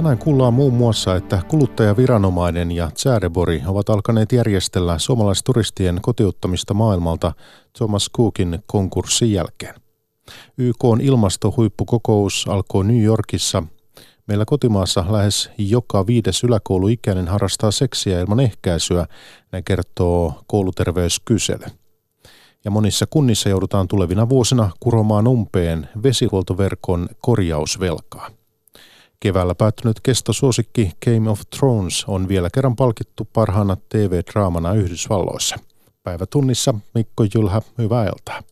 Tänään kuullaan muun muassa, että kuluttajaviranomainen ja Tsäärebori ovat alkaneet järjestellä suomalaisturistien kotiuttamista maailmalta Thomas Cookin konkurssin jälkeen. YK on ilmastohuippukokous alkoi New Yorkissa. Meillä kotimaassa lähes joka viides yläkouluikäinen harrastaa seksiä ilman ehkäisyä, näin kertoo kouluterveyskysely. Ja monissa kunnissa joudutaan tulevina vuosina kuromaan umpeen vesihuoltoverkon korjausvelkaa. Keväällä päättynyt kestosuosikki Game of Thrones on vielä kerran palkittu parhaana TV-draamana Yhdysvalloissa. Päivätunnissa Mikko Jylhä, hyvää iltaa.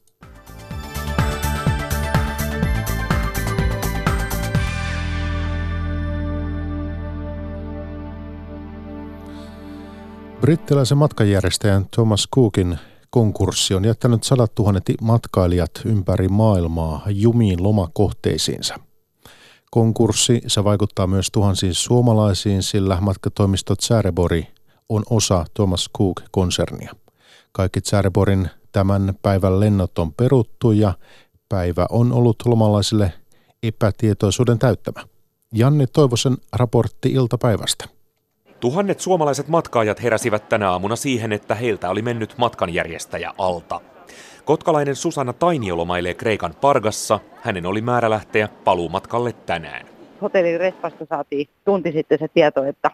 Brittiläisen matkanjärjestäjän Thomas Cookin konkurssi on jättänyt sadat tuhannet matkailijat ympäri maailmaa jumiin lomakohteisiinsa – konkurssi. Se vaikuttaa myös tuhansiin suomalaisiin, sillä matkatoimisto Tsärebori on osa Thomas Cook-konsernia. Kaikki Tsäreborin tämän päivän lennot on peruttu ja päivä on ollut lomalaisille epätietoisuuden täyttämä. Janne Toivosen raportti iltapäivästä. Tuhannet suomalaiset matkaajat heräsivät tänä aamuna siihen, että heiltä oli mennyt matkanjärjestäjä alta. Kotkalainen Susanna Tainio lomailee Kreikan Pargassa. Hänen oli määrä lähteä paluumatkalle tänään. Hotellin respasta saatiin tunti sitten se tieto, että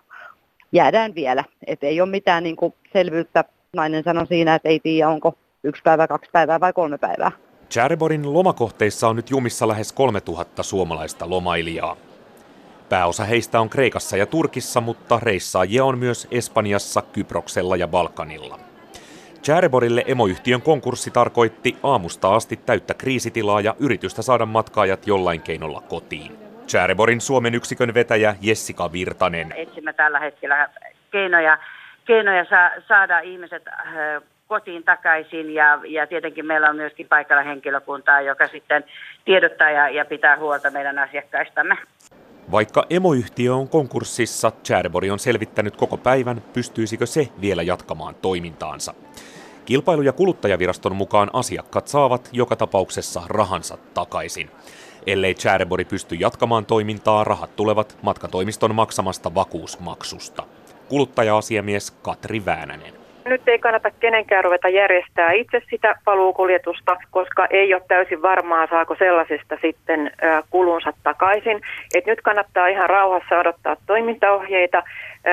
jäädään vielä. Et ei ole mitään niin kuin selvyyttä. Nainen sanoi siinä, että ei tiedä onko yksi päivä, kaksi päivää vai kolme päivää. Chariborin lomakohteissa on nyt jumissa lähes 3000 suomalaista lomailijaa. Pääosa heistä on Kreikassa ja Turkissa, mutta reissaajia on myös Espanjassa, Kyproksella ja Balkanilla. Chäreborille emoyhtiön konkurssi tarkoitti aamusta asti täyttä kriisitilaa ja yritystä saada matkaajat jollain keinolla kotiin. Chäreborin Suomen yksikön vetäjä Jessica Virtanen. Etsimme tällä hetkellä keinoja, keinoja sa- saada ihmiset äh, kotiin takaisin ja, ja tietenkin meillä on myöskin paikalla henkilökuntaa, joka sitten tiedottaa ja, ja pitää huolta meidän asiakkaistamme. Vaikka emoyhtiö on konkurssissa, Chärebori on selvittänyt koko päivän, pystyisikö se vielä jatkamaan toimintaansa. Kilpailu- ja kuluttajaviraston mukaan asiakkaat saavat joka tapauksessa rahansa takaisin. Ellei Chärebori pysty jatkamaan toimintaa, rahat tulevat matkatoimiston maksamasta vakuusmaksusta. Kuluttaja-asiamies Katri Väänänen. Nyt ei kannata kenenkään ruveta järjestää itse sitä paluukuljetusta, koska ei ole täysin varmaa, saako sellaisesta sitten kulunsa takaisin. Et nyt kannattaa ihan rauhassa odottaa toimintaohjeita.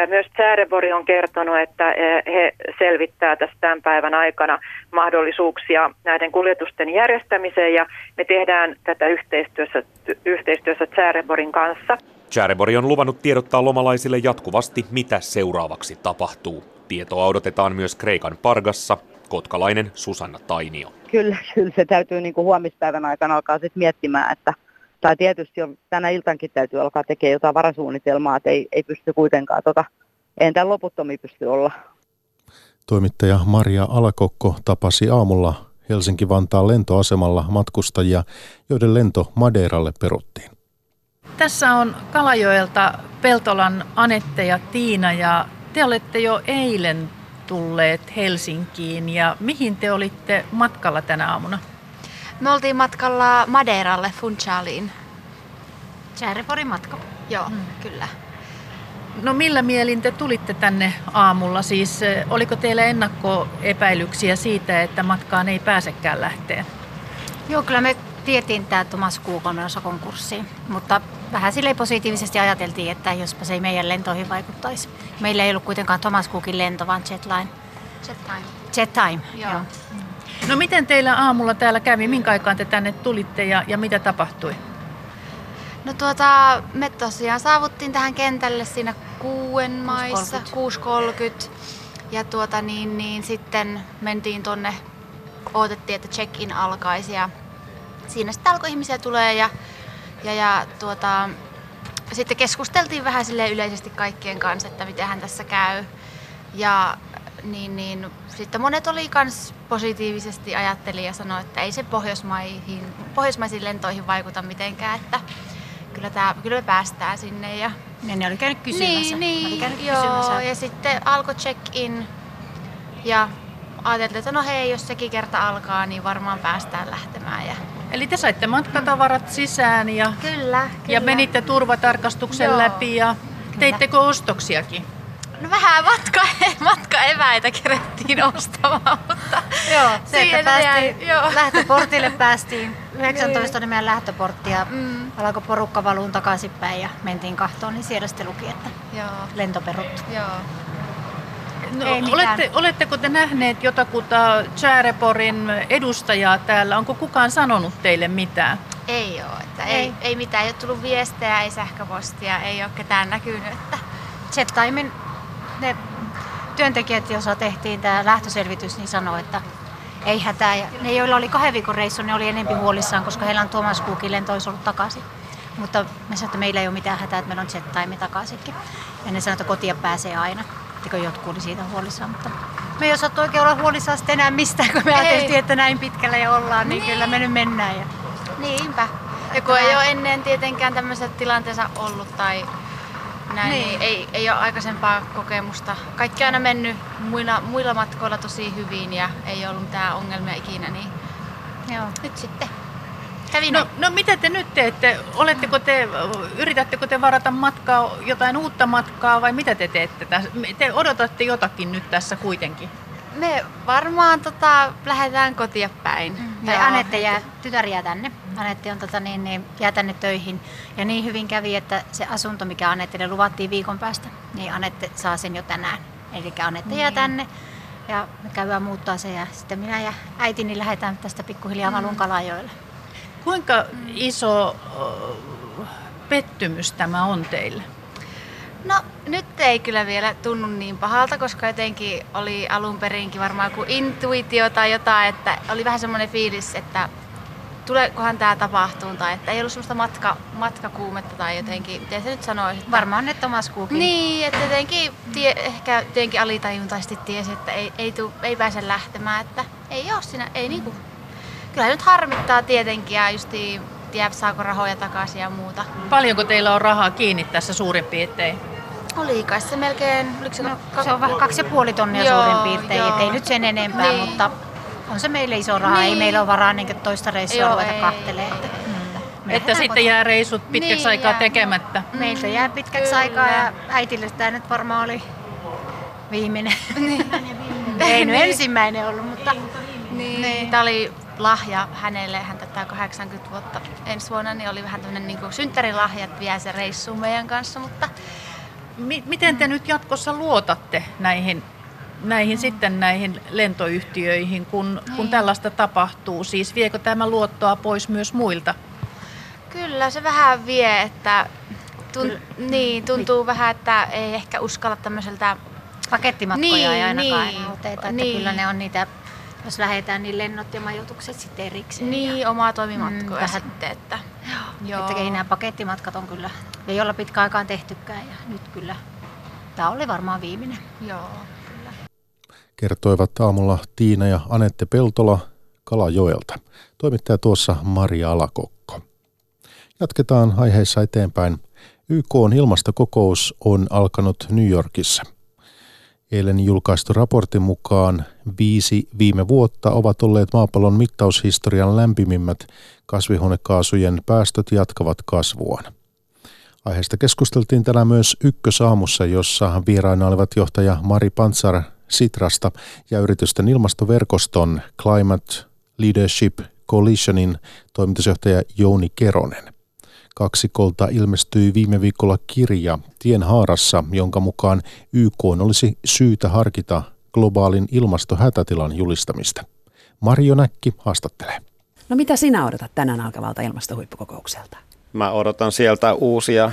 Myös Säärebori on kertonut, että he selvittää tästä tämän päivän aikana mahdollisuuksia näiden kuljetusten järjestämiseen ja me tehdään tätä yhteistyössä, yhteistyössä Säreborin kanssa. Chärebori on luvannut tiedottaa lomalaisille jatkuvasti, mitä seuraavaksi tapahtuu. Tietoa odotetaan myös Kreikan Pargassa, kotkalainen Susanna Tainio. Kyllä, kyllä se täytyy niin kuin huomispäivän aikana alkaa sitten miettimään, että tai tietysti on, tänä iltankin täytyy alkaa tekemään jotain varasuunnitelmaa, että ei, ei pysty kuitenkaan, tota, en tämän loputtomiin pysty olla. Toimittaja Maria Alakokko tapasi aamulla Helsinki-Vantaan lentoasemalla matkustajia, joiden lento Madeiralle peruttiin. Tässä on Kalajoelta Peltolan Anette ja Tiina ja te olette jo eilen tulleet Helsinkiin ja mihin te olitte matkalla tänä aamuna? Me oltiin matkalla Madeiralle, Funchaliin. Chariporin matka. Joo, hmm. kyllä. No millä mielin te tulitte tänne aamulla? Siis eh, oliko teillä ennakkoepäilyksiä siitä, että matkaan ei pääsekään lähteen? Joo, kyllä me tiettiin tämä Thomas Cook on menossa konkurssiin, mutta vähän sille positiivisesti ajateltiin, että jospa se ei meidän lentoihin vaikuttaisi. Meillä ei ollut kuitenkaan Thomas Cookin lento, vaan Jetline. Time. Jet Time, joo. joo. No miten teillä aamulla täällä kävi? Minkä aikaan te tänne tulitte ja, ja mitä tapahtui? No tuota, me tosiaan saavuttiin tähän kentälle siinä kuuen maissa, 6.30. Ja tuota niin, niin sitten mentiin tonne, odotettiin, että check-in alkaisi ja siinä sitten alkoi ihmisiä tulee ja, ja, ja tuota, sitten keskusteltiin vähän sille yleisesti kaikkien kanssa, että miten tässä käy. Ja niin, niin, sitten monet oli kans positiivisesti ajatteli ja sanoi, että ei se Pohjoismaihin, pohjoismaisiin lentoihin vaikuta mitenkään, että kyllä, tää, kyllä me päästään sinne. Ja... Ja ne oli käynyt kysymässä. Niin, niin käynyt joo, kysymässä. ja sitten alkoi check-in ja ajateltiin, että no hei, jos sekin kerta alkaa, niin varmaan päästään lähtemään. Ja Eli te saitte matkatavarat sisään ja, Kyllä, kyllä. ja menitte turvatarkastuksen Joo. läpi ja teittekö ostoksiakin? No vähän matka, matkaeväitä kerettiin ostamaan, mutta Joo, se, että päästiin, jäi, joo. lähtöportille päästiin. 19 oli meidän lähtöportti ja Mm. alkoi porukka valuun takaisinpäin ja mentiin kahtoon, niin siellä sitten luki, että joo, lento peruttu. joo. No, Ei mitään. olette, oletteko te nähneet jotakuta Chääreporin edustajaa täällä? Onko kukaan sanonut teille mitään? Ei ole, että ei. Ei. Ei, mitään, ei ole tullut viestejä, ei sähköpostia, ei ole ketään näkynyt. Että... Jet-timen ne työntekijät, joissa tehtiin tämä lähtöselvitys, niin sanoi, että ei hätää. Ja ne, joilla oli kahden viikon reissu, ne oli enempi huolissaan, koska heillä on Thomas Cookin lento olisi ollut takaisin. Mutta me sanoimme, että meillä ei ole mitään hätää, että meillä on jet time takaisinkin. Ja ne sanoivat, että kotia pääsee aina. Eikö jotkut oli siitä huolissaan, mutta me ei osattu oikein olla huolissaan sitten enää mistään, kun me ajateltiin, että näin pitkällä jo ollaan, niin, Niin. kyllä me nyt mennään. Ja... Niinpä. Ja kun ei ole ennen tietenkään tämmöisessä tilanteessa ollut tai näin, Niin. niin. ei, ei ole aikaisempaa kokemusta. Kaikki aina mennyt muilla, muilla matkoilla tosi hyvin ja ei ollut mitään ongelmia ikinä, niin Joo. nyt sitten kävi No, no mitä te nyt teette? Oletteko te, yritättekö te varata matkaa, jotain uutta matkaa vai mitä te teette? tässä? Te odotatte jotakin nyt tässä kuitenkin. Me varmaan tota, lähdetään kotia päin. Ja Joo. Anette jää, tytär jää tänne. Anette on tota, niin, niin, jää tänne töihin. Ja niin hyvin kävi, että se asunto, mikä Anettelle luvattiin viikon päästä, niin Anette saa sen jo tänään. Eli Anette jää Niin. tänne ja me käydään muuttaa se ja sitten minä ja äitini lähdetään tästä pikkuhiljaa Malun Kalajoelle. Kuinka iso pettymys tämä on teille? No nyt ei kyllä vielä tunnu niin pahalta, koska jotenkin oli alun perinkin varmaan kuin intuitio tai jotain, että oli vähän semmoinen fiilis, että tuleekohan tämä tapahtuu tai että ei ollut semmoista matka, matkakuumetta tai jotenkin, miten se nyt sanoisi. Että... Varmaan ne Thomas Cookin. Niin, että jotenkin tie, ehkä jotenkin alitajuntaisesti tiesi, että ei, ei, tuu, ei pääse lähtemään, että ei ole siinä, ei niinku. Kyllä nyt harmittaa tietenkin ja justiin tiedä, saako rahoja takaisin ja muuta. Paljonko teillä on rahaa kiinni tässä suurin piirtein? Oli kai se melkein, oliko se, No, ka- se on vähän kaksi ja puoli tonnia Joo, suurin piirtein, joo. et ei nyt sen enempää, Niin. mutta on se meille iso raha. Ei Niin. meillä ole varaa niin toista reissua Joo, ruveta ei, kahtelemaan. ei. Että, Että me lähdetään sitten kotiin. jää reisut pitkäksi Niin aikaa jää. tekemättä. Meiltä jää pitkäksi Kyllä. aikaa ja äitille tämä nyt varmaan oli viimeinen. Ei nyt ensimmäinen ollut, mutta Niin. niin. Tämä oli lahja hänelle, hän täyttää 80 vuotta ensi vuonna, niin oli vähän tämmöinen niin synttärilahja, että vie se reissuun meidän kanssa, mutta Mi- miten te nyt jatkossa luotatte näihin, näihin sitten näihin lentoyhtiöihin, kun, kun Niin. tällaista tapahtuu? Siis viekö tämä luottoa pois myös muilta? kyllä se vähän vie, että tun, niin, tuntuu vähän, että ei ehkä uskalla tämmöiseltä pakettimatkoja Niin, ei ainakaan niin, oteta. Että niin. kyllä ne on niitä, jos lähdetään, niin lennot ja majoitukset sitten erikseen. niin, Ja, omaa toimimatkoja Mm, mm, vähän. sitten, että Joo. Että nämä pakettimatkat on kyllä, ei olla pitkä aikaan tehtykään ja nyt kyllä. Tämä oli varmaan viimeinen. Joo. kertoivat aamulla Tiina ja Anette Peltola Kalajoelta. Toimittaja tuossa Maria Alakokko. Jatketaan aiheissa eteenpäin. YK on ilmastokokous on alkanut New Yorkissa. Eilen julkaistu raportin mukaan viisi viime vuotta ovat olleet maapallon mittaushistorian lämpimimmät kasvihuonekaasujen päästöt jatkavat kasvuaan. Aiheesta keskusteltiin tänään myös Ykkösaamussa, jossa vieraina olivat johtaja Mari Pantsar Sitrasta ja yritysten ilmastoverkoston Climate Leadership Coalitionin toimitusjohtaja Jouni Keronen. Kaksikolta ilmestyi viime viikolla kirja Tien haarassa, jonka mukaan YK olisi syytä harkita globaalin ilmastohätätilan julistamista. Mario Näkki haastattelee. No mitä sinä odotat tänään alkavalta ilmastohuippukokoukselta? Mä odotan sieltä uusia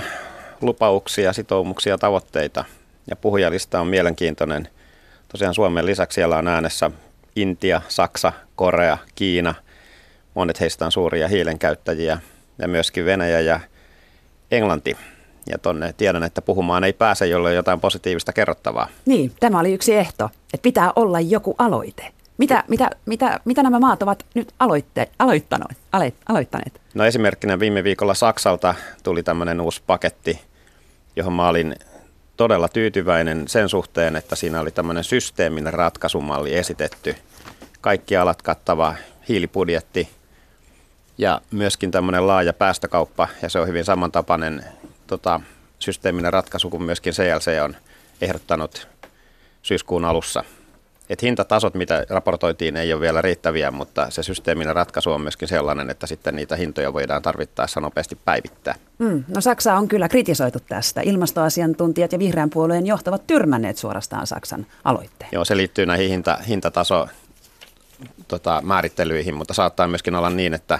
lupauksia, sitoumuksia, tavoitteita. Ja puhujalista on mielenkiintoinen. Tosiaan Suomen lisäksi siellä on äänessä Intia, Saksa, Korea, Kiina. Monet heistä on suuria hiilen käyttäjiä ja myöskin Venäjä ja Englanti. Ja tonne tiedän, että puhumaan ei pääse, jolle jotain positiivista kerrottavaa. Niin, tämä oli yksi ehto, että pitää olla joku aloite. Mitä, mitä, mitä, mitä nämä maat ovat nyt aloitte, aloittaneet, aloittaneet? No esimerkkinä viime viikolla Saksalta tuli tämmöinen uusi paketti, johon mä olin todella tyytyväinen sen suhteen, että siinä oli tämmöinen systeeminen ratkaisumalli esitetty. Kaikki alat kattava hiilibudjetti ja myöskin tämmöinen laaja päästökauppa, ja se on hyvin samantapainen tota, systeeminen ratkaisu kuin myöskin CLC on ehdottanut syyskuun alussa. Et hintatasot, mitä raportoitiin, ei ole vielä riittäviä, mutta se systeeminen ratkaisu on myöskin sellainen, että sitten niitä hintoja voidaan tarvittaessa nopeasti päivittää. Mm, no Saksa on kyllä kritisoitu tästä. Ilmastoasiantuntijat ja vihreän puolueen johtavat tyrmänneet suorastaan Saksan aloitteen. Joo, se liittyy näihin hinta, hintataso tota, määrittelyihin, mutta saattaa myöskin olla niin, että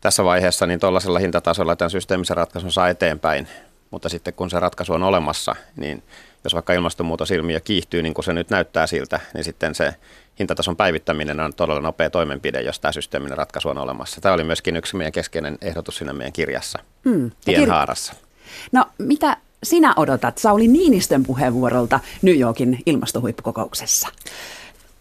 tässä vaiheessa niin tuollaisella hintatasolla tämän systeemisen ratkaisun saa eteenpäin, mutta sitten kun se ratkaisu on olemassa, niin jos vaikka ilmastonmuutosilmiö kiihtyy niin kuin se nyt näyttää siltä, niin sitten se hintatason päivittäminen on todella nopea toimenpide, jos tämä systeeminen ratkaisu on olemassa. Tämä oli myöskin yksi meidän keskeinen ehdotus siinä meidän kirjassa, mm. Tienhaarassa. No mitä sinä odotat Sauli Niinistön puheenvuorolta New Yorkin ilmastohuippukokouksessa?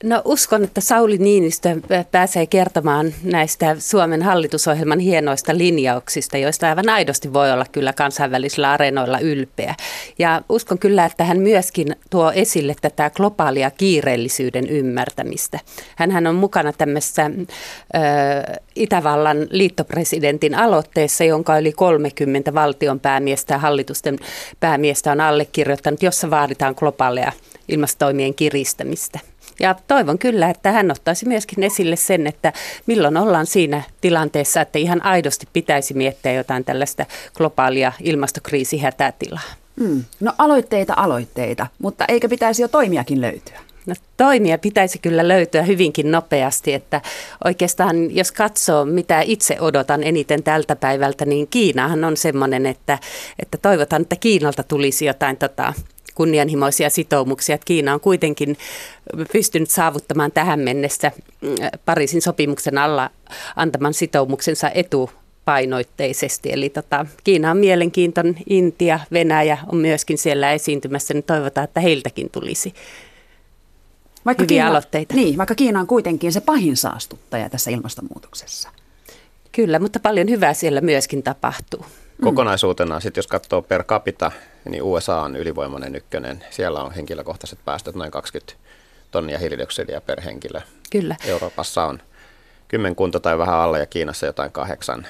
No uskon, että Sauli Niinistö pääsee kertomaan näistä Suomen hallitusohjelman hienoista linjauksista, joista aivan aidosti voi olla kyllä kansainvälisillä areenoilla ylpeä. Ja uskon kyllä, että hän myöskin tuo esille tätä globaalia kiireellisyyden ymmärtämistä. Hänhän on mukana tämmöisessä äh, Itävallan liittopresidentin aloitteessa, jonka yli 30 valtion päämiestä ja hallitusten päämiestä on allekirjoittanut, jossa vaaditaan globaalia ilmastoimien kiristämistä. Ja toivon kyllä, että hän ottaisi myöskin esille sen, että milloin ollaan siinä tilanteessa, että ihan aidosti pitäisi miettiä jotain tällaista globaalia ilmastokriisihätätilaa. Mm. No aloitteita aloitteita, mutta eikö pitäisi jo toimiakin löytyä? No, toimia pitäisi kyllä löytyä hyvinkin nopeasti, että oikeastaan jos katsoo, mitä itse odotan eniten tältä päivältä, niin Kiinahan on semmoinen, että, että toivotaan, että Kiinalta tulisi jotain tota, kunnianhimoisia sitoumuksia. Että Kiina on kuitenkin pystynyt saavuttamaan tähän mennessä mm, Pariisin sopimuksen alla antaman sitoumuksensa etu painoitteisesti. Eli tota, Kiina on mielenkiintoinen, Intia, Venäjä on myöskin siellä esiintymässä, niin toivotaan, että heiltäkin tulisi vaikka hyviä Kiina, aloitteita. Niin, vaikka Kiina on kuitenkin se pahin saastuttaja tässä ilmastonmuutoksessa. Kyllä, mutta paljon hyvää siellä myöskin tapahtuu. Kokonaisuutena, sit jos katsoo per capita, niin USA on ylivoimainen ykkönen. Siellä on henkilökohtaiset päästöt noin 20 tonnia hiilidioksidia per henkilö. Kyllä. Euroopassa on kymmenkunta tai vähän alle ja Kiinassa jotain kahdeksan,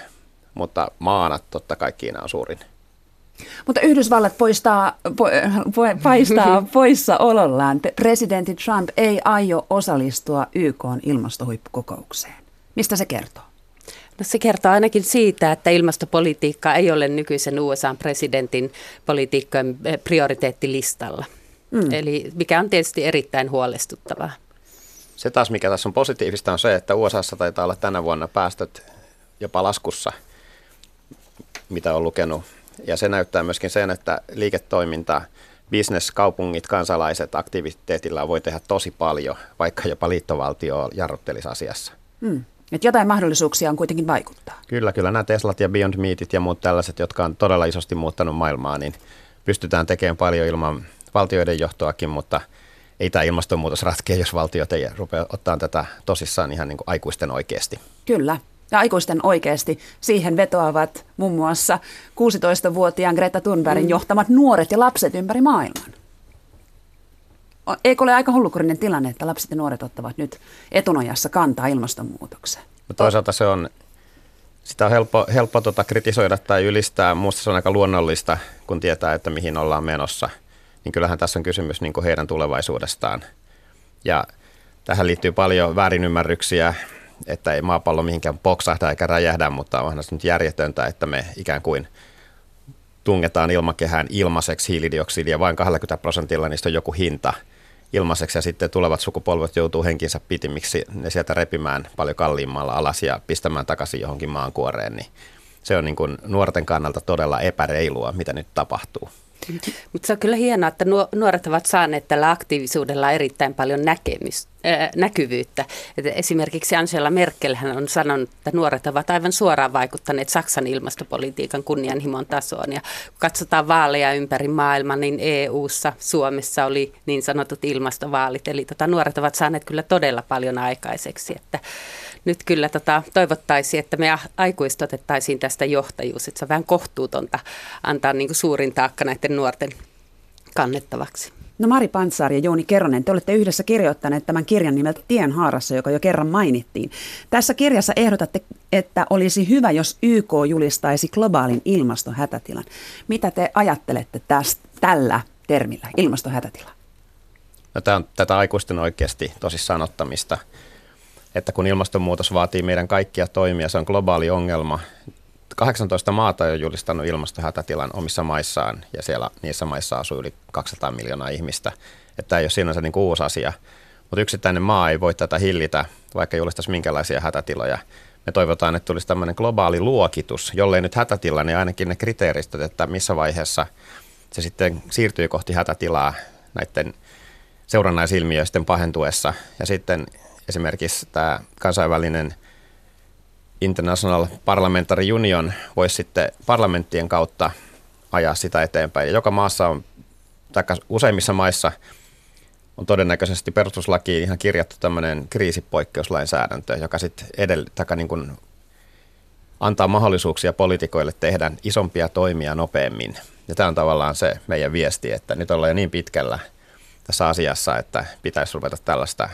mutta maana totta kai Kiina on suurin. Mutta Yhdysvallat poistaa, po, po, paistaa poissa olollaan. Presidentti Trump ei aio osallistua YK ilmastohuippukokoukseen. Mistä se kertoo? No se kertoo ainakin siitä, että ilmastopolitiikka ei ole nykyisen USA-presidentin politiikkojen eh, prioriteettilistalla. Mm. Eli mikä on tietysti erittäin huolestuttavaa. Se taas, mikä tässä on positiivista, on se, että USAssa taitaa olla tänä vuonna päästöt jopa laskussa, mitä on lukenut. Ja se näyttää myöskin sen, että liiketoiminta, business, kaupungit, kansalaiset aktiviteetilla voi tehdä tosi paljon, vaikka jopa liittovaltio jarruttelisi asiassa. Mm. Että jotain mahdollisuuksia on kuitenkin vaikuttaa. Kyllä, kyllä nämä Teslat ja Beyond Meatit ja muut tällaiset, jotka on todella isosti muuttanut maailmaa, niin pystytään tekemään paljon ilman valtioiden johtoakin, mutta ei tämä ilmastonmuutos ratkea, jos valtiot ei rupea ottaa tätä tosissaan ihan niin kuin aikuisten oikeasti. Kyllä, ja aikuisten oikeasti siihen vetoavat muun muassa 16-vuotiaan Greta Thunbergin mm. johtamat nuoret ja lapset ympäri maailman. Eikö ole aika hullukurinen tilanne, että lapset ja nuoret ottavat nyt etunojassa kantaa ilmastonmuutokseen? No toisaalta se on, sitä on helppo, helppo tota kritisoida tai ylistää. Minusta se on aika luonnollista, kun tietää, että mihin ollaan menossa. Niin kyllähän tässä on kysymys niin heidän tulevaisuudestaan. Ja tähän liittyy paljon väärinymmärryksiä, että ei maapallo mihinkään poksahda eikä räjähdä, mutta onhan se nyt järjetöntä, että me ikään kuin tungetaan ilmakehään ilmaiseksi hiilidioksidia vain 20 prosentilla, niistä on joku hinta – ilmaiseksi ja sitten tulevat sukupolvet joutuu henkinsä pitimiksi ne sieltä repimään paljon kalliimmalla alas ja pistämään takaisin johonkin maankuoreen, niin se on niin kuin nuorten kannalta todella epäreilua, mitä nyt tapahtuu. Mutta se on kyllä hienoa, että nuoret ovat saaneet tällä aktiivisuudella erittäin paljon näkemys, äh, näkyvyyttä. Et esimerkiksi Angela Merkel hän on sanonut, että nuoret ovat aivan suoraan vaikuttaneet Saksan ilmastopolitiikan kunnianhimon tasoon. Ja kun katsotaan vaaleja ympäri maailman, niin EU-ssa, Suomessa oli niin sanotut ilmastovaalit. Eli tota, nuoret ovat saaneet kyllä todella paljon aikaiseksi. Että nyt kyllä tota, toivottaisiin, että me aikuiset otettaisiin tästä johtajuus, että se on vähän kohtuutonta antaa niin kuin suurin taakka näiden nuorten kannettavaksi. No Mari Pantsari ja Jouni Keronen, te olette yhdessä kirjoittaneet tämän kirjan nimeltä Tien haarassa, joka jo kerran mainittiin. Tässä kirjassa ehdotatte, että olisi hyvä, jos YK julistaisi globaalin ilmastohätätilan. Mitä te ajattelette tästä, tällä termillä, ilmastohätätila? No, tämä on tätä aikuisten oikeasti tosissaan ottamista, että kun ilmastonmuutos vaatii meidän kaikkia toimia, se on globaali ongelma. 18 maata on julistanut ilmastohätätilan omissa maissaan ja siellä niissä maissa asuu yli 200 miljoonaa ihmistä. Että tämä ei ole sinänsä niin uusi asia, mutta yksittäinen maa ei voi tätä hillitä, vaikka julistaisi minkälaisia hätätiloja. Me toivotaan, että tulisi tämmöinen globaali luokitus, jollei nyt hätätila, niin ainakin ne kriteeristöt, että missä vaiheessa se sitten siirtyy kohti hätätilaa näiden seurannaisilmiöisten pahentuessa. Ja sitten esimerkiksi tämä kansainvälinen International Parliamentary Union voisi sitten parlamenttien kautta ajaa sitä eteenpäin. Ja joka maassa on, tai useimmissa maissa on todennäköisesti perustuslakiin ihan kirjattu tämmöinen kriisipoikkeuslainsäädäntö, joka sitten edellyttää niin kuin antaa mahdollisuuksia poliitikoille tehdä isompia toimia nopeammin. Ja tämä on tavallaan se meidän viesti, että nyt ollaan jo niin pitkällä tässä asiassa, että pitäisi ruveta tällaista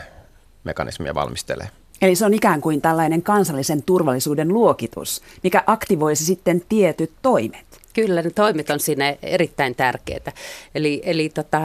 mekanismia valmistelemaan. Eli se on ikään kuin tällainen kansallisen turvallisuuden luokitus, mikä aktivoisi sitten tietyt toimet. Kyllä, ne toimet on siinä erittäin tärkeitä. Eli, eli tota,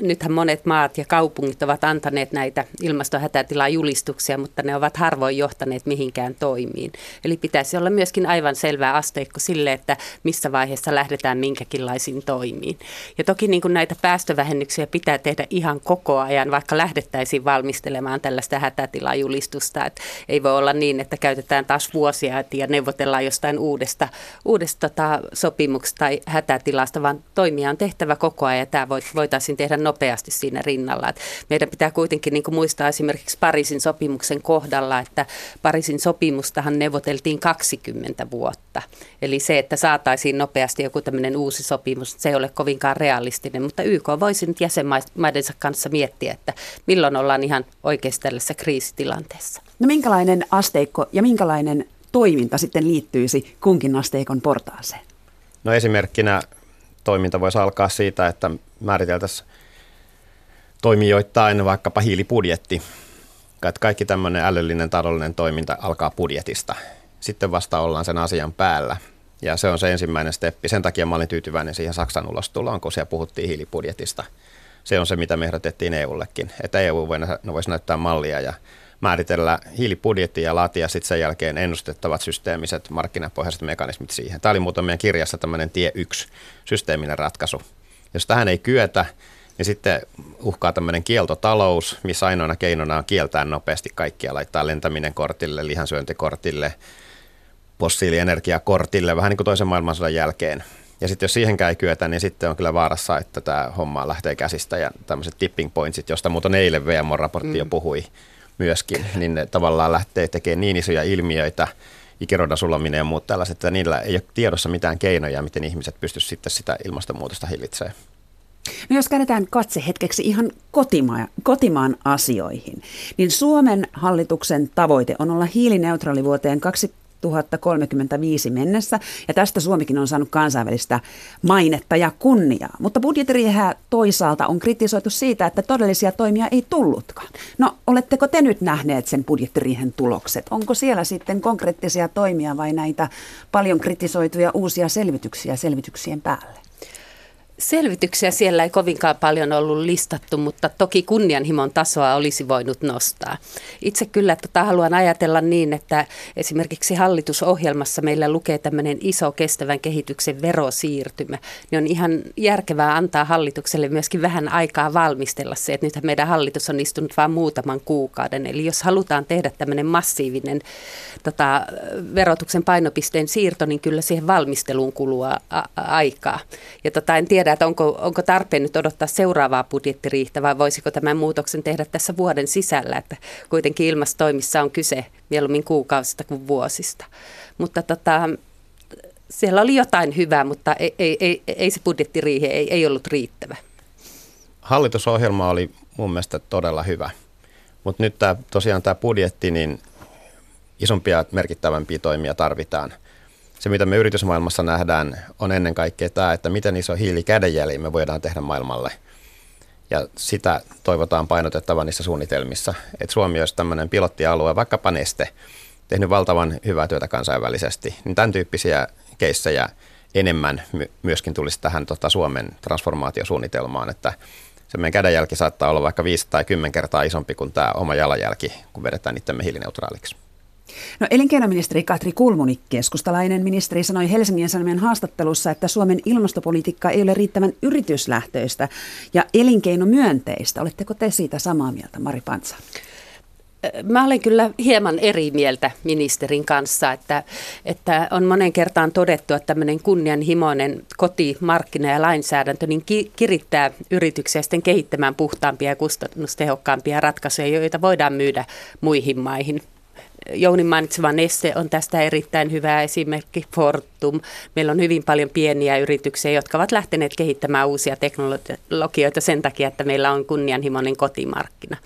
nythän monet maat ja kaupungit ovat antaneet näitä ilmastohätätilajulistuksia, mutta ne ovat harvoin johtaneet mihinkään toimiin. Eli pitäisi olla myöskin aivan selvää asteikko sille, että missä vaiheessa lähdetään minkäkinlaisiin toimiin. Ja toki niin kuin näitä päästövähennyksiä pitää tehdä ihan koko ajan, vaikka lähdettäisiin valmistelemaan tällaista hätätilajulistusta. Et ei voi olla niin, että käytetään taas vuosia ja neuvotellaan jostain uudesta, uudesta tota, sopimuksesta sopimuksesta tai hätätilasta, vaan toimia on tehtävä koko ajan ja tämä voitaisiin tehdä nopeasti siinä rinnalla. Et meidän pitää kuitenkin niin muistaa esimerkiksi Pariisin sopimuksen kohdalla, että Pariisin sopimustahan neuvoteltiin 20 vuotta. Eli se, että saataisiin nopeasti joku tämmöinen uusi sopimus, se ei ole kovinkaan realistinen, mutta YK voisi nyt jäsenmaidensa kanssa miettiä, että milloin ollaan ihan oikeasti tällaisessa kriisitilanteessa. No minkälainen asteikko ja minkälainen toiminta sitten liittyisi kunkin asteikon portaaseen? No esimerkkinä toiminta voisi alkaa siitä, että määriteltäisiin toimijoittain vaikkapa hiilibudjetti. Että kaikki tämmöinen älyllinen taloudellinen toiminta alkaa budjetista. Sitten vasta ollaan sen asian päällä. Ja se on se ensimmäinen steppi. Sen takia mä olin tyytyväinen siihen Saksan ulostuloon, kun siellä puhuttiin hiilibudjetista. Se on se, mitä me ehdotettiin EUllekin, että EU voisi näyttää mallia ja määritellä hiilibudjetti ja laatia sitten sen jälkeen ennustettavat systeemiset markkinapohjaiset mekanismit siihen. Tämä oli muuten meidän kirjassa tämmöinen tie yksi systeeminen ratkaisu. Jos tähän ei kyetä, niin sitten uhkaa tämmöinen kieltotalous, missä ainoana keinona on kieltää nopeasti kaikkia, laittaa lentäminen kortille, lihansyöntikortille, fossiilienergiakortille, vähän niin kuin toisen maailmansodan jälkeen. Ja sitten jos siihenkään ei kyetä, niin sitten on kyllä vaarassa, että tämä homma lähtee käsistä ja tämmöiset tipping pointsit, josta muuten eilen VMO-raportti mm. jo puhui, myöskin, niin ne tavallaan lähtee tekemään niin isoja ilmiöitä, ikirodan sulaminen ja muut tällaiset, että niillä ei ole tiedossa mitään keinoja, miten ihmiset pystyisivät sitten sitä ilmastonmuutosta hillitsemään. No jos käännetään katse hetkeksi ihan kotima- kotimaan asioihin, niin Suomen hallituksen tavoite on olla hiilineutraali vuoteen 2035 mennessä, ja tästä Suomikin on saanut kansainvälistä mainetta ja kunniaa. Mutta budjettiriihää toisaalta on kritisoitu siitä, että todellisia toimia ei tullutkaan. No, oletteko te nyt nähneet sen budjettiriihen tulokset? Onko siellä sitten konkreettisia toimia vai näitä paljon kritisoituja uusia selvityksiä selvityksien päälle? Selvityksiä siellä ei kovinkaan paljon ollut listattu, mutta toki kunnianhimon tasoa olisi voinut nostaa. Itse kyllä tota haluan ajatella niin, että esimerkiksi hallitusohjelmassa meillä lukee tämmöinen iso kestävän kehityksen verosiirtymä. Niin on ihan järkevää antaa hallitukselle myöskin vähän aikaa valmistella se, että nythän meidän hallitus on istunut vain muutaman kuukauden. Eli jos halutaan tehdä tämmöinen massiivinen tota, verotuksen painopisteen siirto, niin kyllä siihen valmisteluun kuluu aikaa. Ja tota, en tiedä, tiedä, että onko, onko tarpeen nyt odottaa seuraavaa budjettiriihtä vai voisiko tämän muutoksen tehdä tässä vuoden sisällä, että kuitenkin ilmastoimissa on kyse mieluummin kuukausista kuin vuosista. Mutta tota, siellä oli jotain hyvää, mutta ei, ei, ei, ei se budjettiriihi ei, ei ollut riittävä. Hallitusohjelma oli mun mielestä todella hyvä, mutta nyt tää, tosiaan tämä budjetti, niin isompia merkittävämpiä toimia tarvitaan – se, mitä me yritysmaailmassa nähdään, on ennen kaikkea tämä, että miten iso hiilikädenjälji me voidaan tehdä maailmalle. Ja sitä toivotaan painotettavan niissä suunnitelmissa, että Suomi olisi tämmöinen pilottialue, vaikkapa neste, tehnyt valtavan hyvää työtä kansainvälisesti, niin tämän tyyppisiä keissejä enemmän myöskin tulisi tähän tota, Suomen transformaatiosuunnitelmaan, että se meidän kädenjälki saattaa olla vaikka 5 tai 10 kertaa isompi kuin tämä oma jalanjälki, kun vedetään itsemme hiilineutraaliksi. No, elinkeinoministeri Katri Kulmuni, keskustalainen ministeri, sanoi Helsingin Sanomien haastattelussa, että Suomen ilmastopolitiikka ei ole riittävän yrityslähtöistä ja elinkeinomyönteistä. Oletteko te siitä samaa mieltä, Mari Pantsa? Mä olen kyllä hieman eri mieltä ministerin kanssa, että, että on monen kertaan todettu, että tämmöinen kunnianhimoinen kotimarkkina ja lainsäädäntö niin ki- kirittää yrityksiä sitten kehittämään puhtaampia ja kustannustehokkaampia ratkaisuja, joita voidaan myydä muihin maihin. Jounin mainitsema Neste on tästä erittäin hyvä esimerkki, Fortum. Meillä on hyvin paljon pieniä yrityksiä, jotka ovat lähteneet kehittämään uusia teknologioita sen takia, että meillä on kunnianhimoinen kotimarkkina.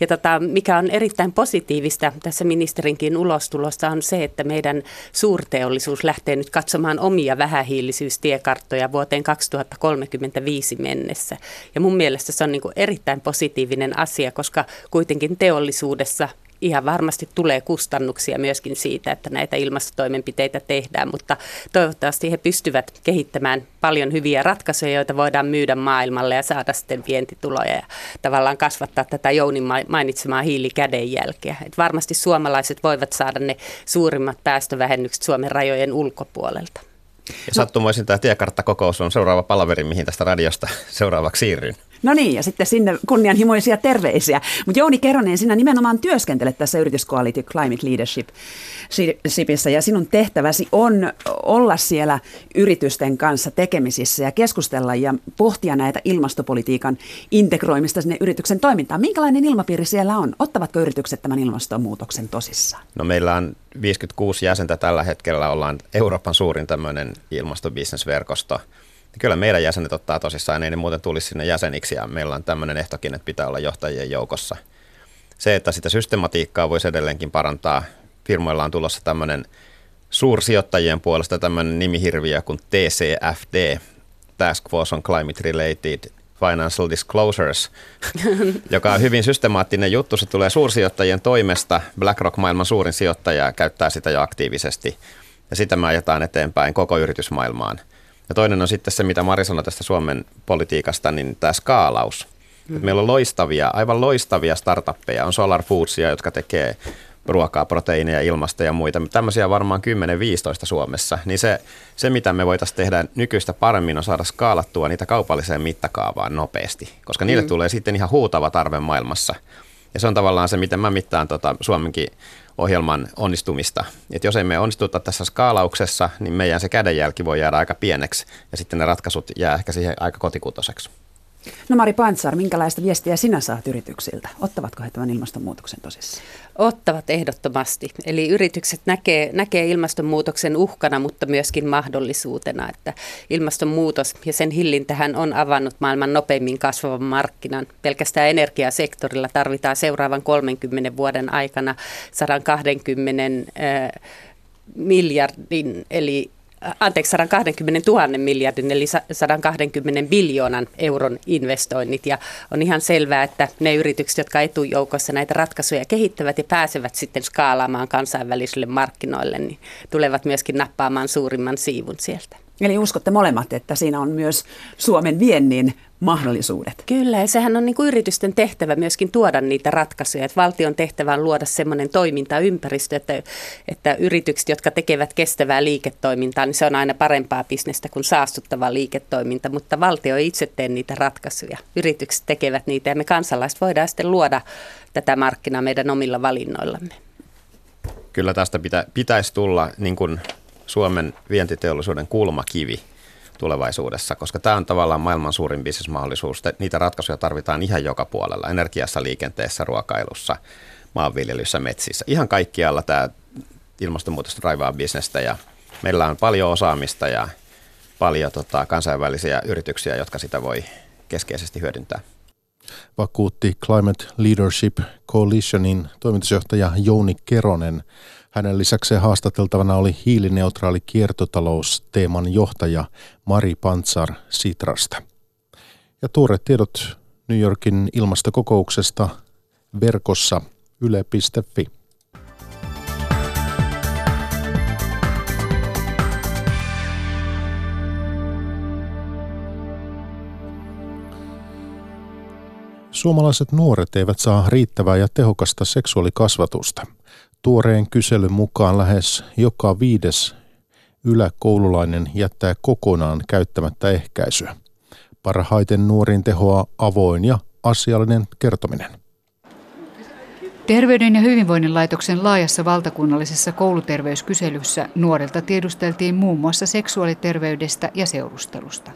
Ja tota, mikä on erittäin positiivista tässä ministerinkin ulostulossa on se, että meidän suurteollisuus lähtee nyt katsomaan omia vähähiilisyystiekarttoja vuoteen 2035 mennessä. Ja mun mielestä se on niin kuin erittäin positiivinen asia, koska kuitenkin teollisuudessa ihan varmasti tulee kustannuksia myöskin siitä, että näitä ilmastotoimenpiteitä tehdään, mutta toivottavasti he pystyvät kehittämään paljon hyviä ratkaisuja, joita voidaan myydä maailmalle ja saada sitten vientituloja ja tavallaan kasvattaa tätä Jounin mainitsemaa hiilikädenjälkeä. Et varmasti suomalaiset voivat saada ne suurimmat päästövähennykset Suomen rajojen ulkopuolelta. Ja sattumoisin tämä tiekarttakokous on seuraava palaveri, mihin tästä radiosta seuraavaksi siirryn. No niin, ja sitten sinne kunnianhimoisia terveisiä. Mutta Jouni Keronen, sinä nimenomaan työskentelet tässä yrityskoalitio Climate Leadership Shipissä, ja sinun tehtäväsi on olla siellä yritysten kanssa tekemisissä ja keskustella ja pohtia näitä ilmastopolitiikan integroimista sinne yrityksen toimintaan. Minkälainen ilmapiiri siellä on? Ottavatko yritykset tämän ilmastonmuutoksen tosissaan? No meillä on 56 jäsentä tällä hetkellä, ollaan Euroopan suurin tämmöinen ilmastobisnesverkosto – kyllä meidän jäsenet ottaa tosissaan, ei ne muuten tulisi sinne jäseniksi ja meillä on tämmöinen ehtokin, että pitää olla johtajien joukossa. Se, että sitä systematiikkaa voisi edelleenkin parantaa, firmoilla on tulossa tämmöinen suursijoittajien puolesta tämmöinen nimihirviö kuin TCFD, Task Force on Climate Related Financial Disclosures, joka on hyvin systemaattinen juttu. Se tulee suursijoittajien toimesta. BlackRock, maailman suurin sijoittaja, käyttää sitä jo aktiivisesti. Ja sitä me ajetaan eteenpäin koko yritysmaailmaan. Ja toinen on sitten se, mitä Mari sanoi tästä Suomen politiikasta, niin tämä skaalaus. Mm. meillä on loistavia, aivan loistavia startuppeja. On Solar Foodsia, jotka tekee ruokaa, proteiineja, ilmasta ja muita. Tämmöisiä varmaan 10-15 Suomessa. Niin se, se, mitä me voitaisiin tehdä nykyistä paremmin, on saada skaalattua niitä kaupalliseen mittakaavaan nopeasti. Koska niille mm. tulee sitten ihan huutava tarve maailmassa. Ja se on tavallaan se, miten mä mittaan tota Suomenkin ohjelman onnistumista. Et jos emme onnistuta tässä skaalauksessa, niin meidän se kädenjälki voi jäädä aika pieneksi ja sitten ne ratkaisut jää ehkä siihen aika kotikutoseksi. No Mari Pantsar, minkälaista viestiä sinä saat yrityksiltä? Ottavatko he tämän ilmastonmuutoksen tosissaan? Ottavat ehdottomasti. Eli yritykset näkee, näkee ilmastonmuutoksen uhkana, mutta myöskin mahdollisuutena, että ilmastonmuutos ja sen hillintähän on avannut maailman nopeimmin kasvavan markkinan. Pelkästään energiasektorilla tarvitaan seuraavan 30 vuoden aikana 120 äh, miljardin, eli anteeksi, 120 000 miljardin eli 120 biljoonan euron investoinnit. Ja on ihan selvää, että ne yritykset, jotka etujoukossa näitä ratkaisuja kehittävät ja pääsevät sitten skaalaamaan kansainvälisille markkinoille, niin tulevat myöskin nappaamaan suurimman siivun sieltä. Eli uskotte molemmat, että siinä on myös Suomen viennin mahdollisuudet. Kyllä, ja sehän on niin kuin yritysten tehtävä myöskin tuoda niitä ratkaisuja. Että valtion tehtävä on luoda semmoinen toimintaympäristö, että, että yritykset, jotka tekevät kestävää liiketoimintaa, niin se on aina parempaa bisnestä kuin saastuttava liiketoiminta, mutta valtio ei itse tee niitä ratkaisuja. Yritykset tekevät niitä ja me kansalaiset voidaan sitten luoda tätä markkinaa meidän omilla valinnoillamme. Kyllä tästä pitä, pitäisi tulla niin kuin Suomen vientiteollisuuden kulmakivi tulevaisuudessa, koska tämä on tavallaan maailman suurin bisnesmahdollisuus. Niitä ratkaisuja tarvitaan ihan joka puolella, energiassa, liikenteessä, ruokailussa, maanviljelyssä, metsissä. Ihan kaikkialla tämä ilmastonmuutos raivaa bisnestä ja meillä on paljon osaamista ja paljon tota, kansainvälisiä yrityksiä, jotka sitä voi keskeisesti hyödyntää. Vakuutti Climate Leadership Coalitionin toimitusjohtaja Jouni Keronen. Hänen lisäkseen haastateltavana oli hiilineutraali kiertotalous teeman johtaja Mari Pantsar Sitrasta. Ja tuoreet tiedot New Yorkin ilmastokokouksesta verkossa yle.fi. Suomalaiset nuoret eivät saa riittävää ja tehokasta seksuaalikasvatusta. Tuoreen kyselyn mukaan lähes joka viides yläkoululainen jättää kokonaan käyttämättä ehkäisyä. Parhaiten nuoriin tehoa avoin ja asiallinen kertominen. Terveyden ja hyvinvoinnin laitoksen laajassa valtakunnallisessa kouluterveyskyselyssä nuorilta tiedusteltiin muun muassa seksuaaliterveydestä ja seurustelusta.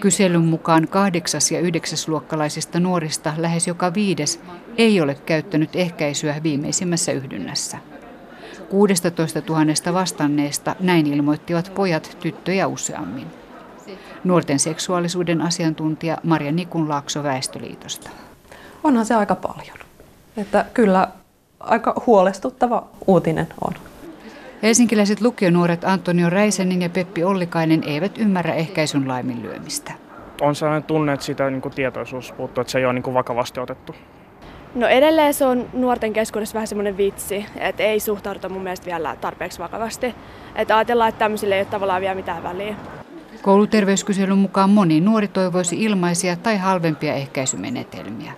Kyselyn mukaan kahdeksas- ja yhdeksäsluokkalaisista nuorista lähes joka viides ei ole käyttänyt ehkäisyä viimeisimmässä yhdynnässä. 16 000 vastanneesta näin ilmoittivat pojat tyttöjä useammin. Nuorten seksuaalisuuden asiantuntija Marja Nikunlaakso Väestöliitosta. Onhan se aika paljon. Että kyllä aika huolestuttava uutinen on. Helsinkiläiset lukionuoret Antonio Räisenin ja Peppi Ollikainen eivät ymmärrä ehkäisyn laiminlyömistä. On sellainen tunne, että siitä niin kuin tietoisuus puuttuu, että se ei ole niin kuin vakavasti otettu. No edelleen se on nuorten keskuudessa vähän semmoinen vitsi, että ei suhtauduta mun mielestä vielä tarpeeksi vakavasti. Että ajatellaan, että tämmöisille ei ole tavallaan vielä mitään väliä. Kouluterveyskyselyn mukaan moni nuori toivoisi ilmaisia tai halvempia ehkäisymenetelmiä.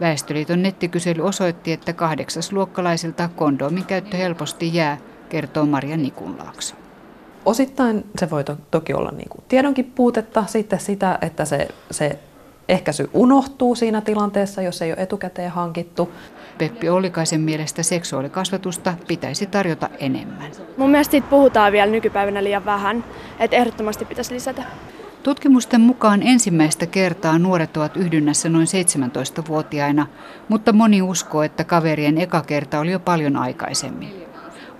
Väestöliiton nettikysely osoitti, että kahdeksasluokkalaisilta kondoomin käyttö helposti jää, kertoo Maria Nikunlaakso. Osittain se voi to- toki olla niin kuin tiedonkin puutetta, sitten sitä, että se, se ehkäisy unohtuu siinä tilanteessa, jos ei ole etukäteen hankittu. Peppi Ollikaisen mielestä seksuaalikasvatusta pitäisi tarjota enemmän. Mun mielestä siitä puhutaan vielä nykypäivänä liian vähän, että ehdottomasti pitäisi lisätä. Tutkimusten mukaan ensimmäistä kertaa nuoret ovat yhdynnässä noin 17-vuotiaina, mutta moni uskoo, että kaverien eka kerta oli jo paljon aikaisemmin.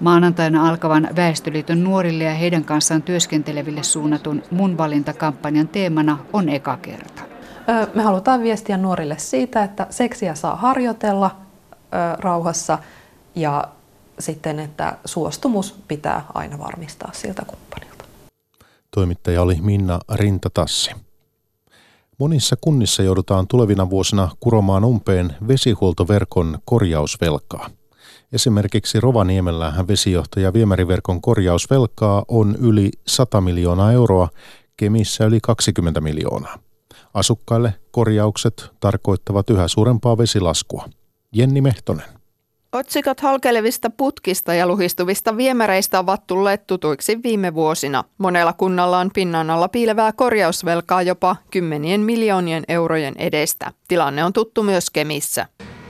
Maanantaina alkavan Väestöliiton nuorille ja heidän kanssaan työskenteleville suunnatun Mun valintakampanjan teemana on eka kerta. Me halutaan viestiä nuorille siitä, että seksiä saa harjoitella rauhassa ja sitten, että suostumus pitää aina varmistaa siltä kumppanilta. Toimittaja oli Minna Rintatassi. Monissa kunnissa joudutaan tulevina vuosina kuromaan umpeen vesihuoltoverkon korjausvelkaa. Esimerkiksi Rovaniemellähän vesijohtaja viemäriverkon korjausvelkaa on yli 100 miljoonaa euroa, Kemissä yli 20 miljoonaa. Asukkaille korjaukset tarkoittavat yhä suurempaa vesilaskua. Jenni Mehtonen. Otsikot halkelevista putkista ja luhistuvista viemäreistä ovat tulleet tutuiksi viime vuosina. Monella kunnalla on pinnan alla piilevää korjausvelkaa jopa kymmenien miljoonien eurojen edestä. Tilanne on tuttu myös Kemissä.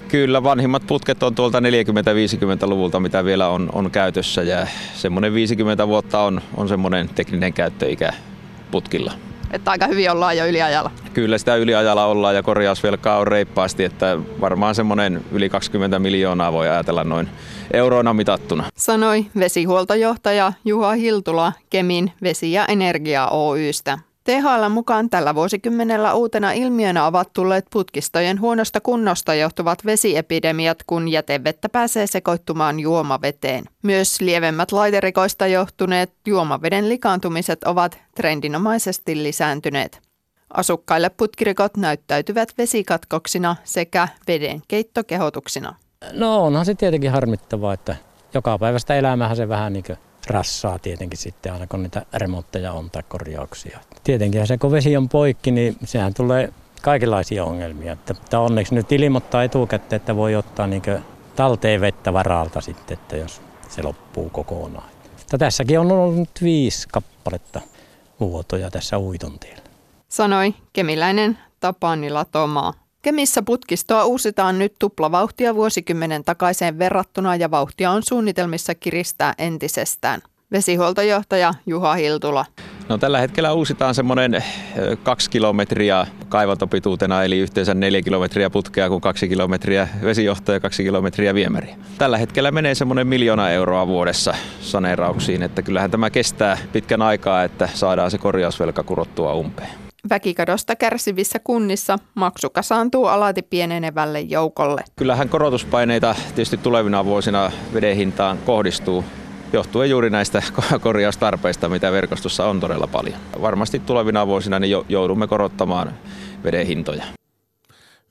Kyllä, vanhimmat putket on tuolta 40-50-luvulta, mitä vielä on, on käytössä ja semmoinen 50 vuotta on, on semmoinen tekninen käyttöikä putkilla. Että aika hyvin ollaan jo yliajalla. Kyllä sitä yliajalla ollaan ja korjausvelkaa on reippaasti, että varmaan semmoinen yli 20 miljoonaa voi ajatella noin euroina mitattuna. Sanoi vesihuoltojohtaja Juha Hiltula Kemin Vesi- ja Energia Oystä. THL mukaan tällä vuosikymmenellä uutena ilmiönä ovat tulleet putkistojen huonosta kunnosta johtuvat vesiepidemiat, kun jätevettä pääsee sekoittumaan juomaveteen. Myös lievemmät laiterikoista johtuneet juomaveden likaantumiset ovat trendinomaisesti lisääntyneet. Asukkaille putkirikot näyttäytyvät vesikatkoksina sekä veden keittokehotuksina. No onhan se tietenkin harmittavaa, että joka päivästä elämähän se vähän niin kuin rassaa tietenkin sitten aina kun niitä remontteja on tai korjauksia. Tietenkin se kun vesi on poikki, niin sehän tulee kaikenlaisia ongelmia. Että, että onneksi nyt ilmoittaa etukäteen, että voi ottaa niin talteen vettä varalta sitten, että jos se loppuu kokonaan. Mutta tässäkin on ollut viisi kappaletta vuotoja tässä uitontiellä. Sanoi kemiläinen Tapanila Tomaa. Kemissä putkistoa uusitaan nyt tuplavauhtia vuosikymmenen takaiseen verrattuna ja vauhtia on suunnitelmissa kiristää entisestään. Vesihuoltojohtaja Juha Hiltula. No, tällä hetkellä uusitaan semmoinen kaksi kilometriä kaivantopituutena, eli yhteensä neljä kilometriä putkea, kuin kaksi kilometriä vesijohtoa ja kaksi kilometriä viemäriä. Tällä hetkellä menee semmoinen miljoona euroa vuodessa saneerauksiin, että kyllähän tämä kestää pitkän aikaa, että saadaan se korjausvelka kurottua umpeen. Väkikadosta kärsivissä kunnissa maksu kasaantuu alati pienenevälle joukolle. Kyllähän korotuspaineita tietysti tulevina vuosina veden hintaan kohdistuu johtuen juuri näistä korjaustarpeista, mitä verkostossa on todella paljon. Varmasti tulevina vuosina niin joudumme korottamaan veden hintoja.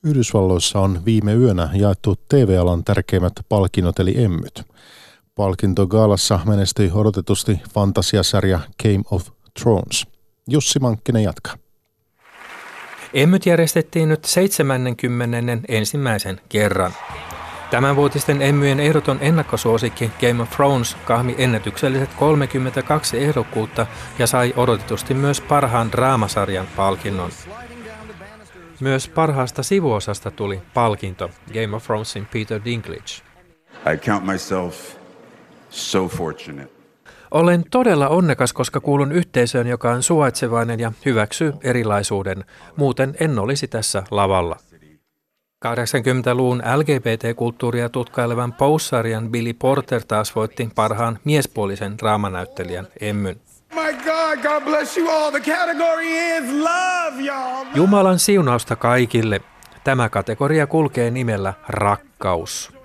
Yhdysvalloissa on viime yönä jaettu TV-alan tärkeimmät palkinnot eli emmyt. Palkintogaalassa menestyi odotetusti fantasiasarja Game of Thrones. Jussi Mankkinen jatkaa. Emmyt järjestettiin nyt 70. ensimmäisen kerran. Tämänvuotisten emmyjen ehdoton ennakkosuosikki Game of Thrones kahmi ennätykselliset 32 ehdokkuutta ja sai odotetusti myös parhaan draamasarjan palkinnon. Myös parhaasta sivuosasta tuli palkinto Game of Thronesin Peter Dinklage. I count myself so fortunate. Olen todella onnekas, koska kuulun yhteisöön, joka on suvaitsevainen ja hyväksyy erilaisuuden. Muuten en olisi tässä lavalla. 80-luvun LGBT-kulttuuria tutkailevan Pose-sarjan Billy Porter taas voitti parhaan miespuolisen draamanäyttelijän Emmyn. Jumalan siunausta kaikille. Tämä kategoria kulkee nimellä rakkaus.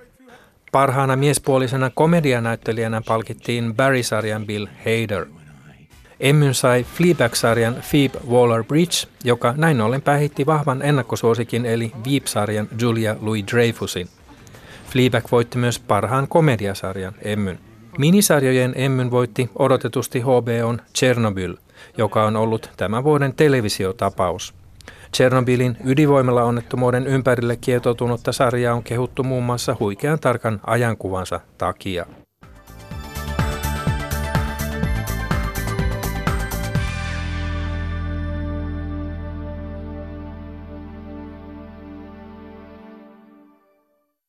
Parhaana miespuolisena komedianäyttelijänä palkittiin Barry-sarjan Bill Hader. Emmyn sai Fleabag-sarjan Phoebe Waller-Bridge, joka näin ollen päihitti vahvan ennakkosuosikin eli Veep-sarjan Julia Louis-Dreyfusin. Fleabag voitti myös parhaan komediasarjan Emmyn. Minisarjojen Emmyn voitti odotetusti HBOn Chernobyl, joka on ollut tämän vuoden televisiotapaus. Chernobylin ydinvoimalla onnettomuuden ympärille kietoutunutta sarjaa on kehuttu muun muassa huikean tarkan ajankuvansa takia.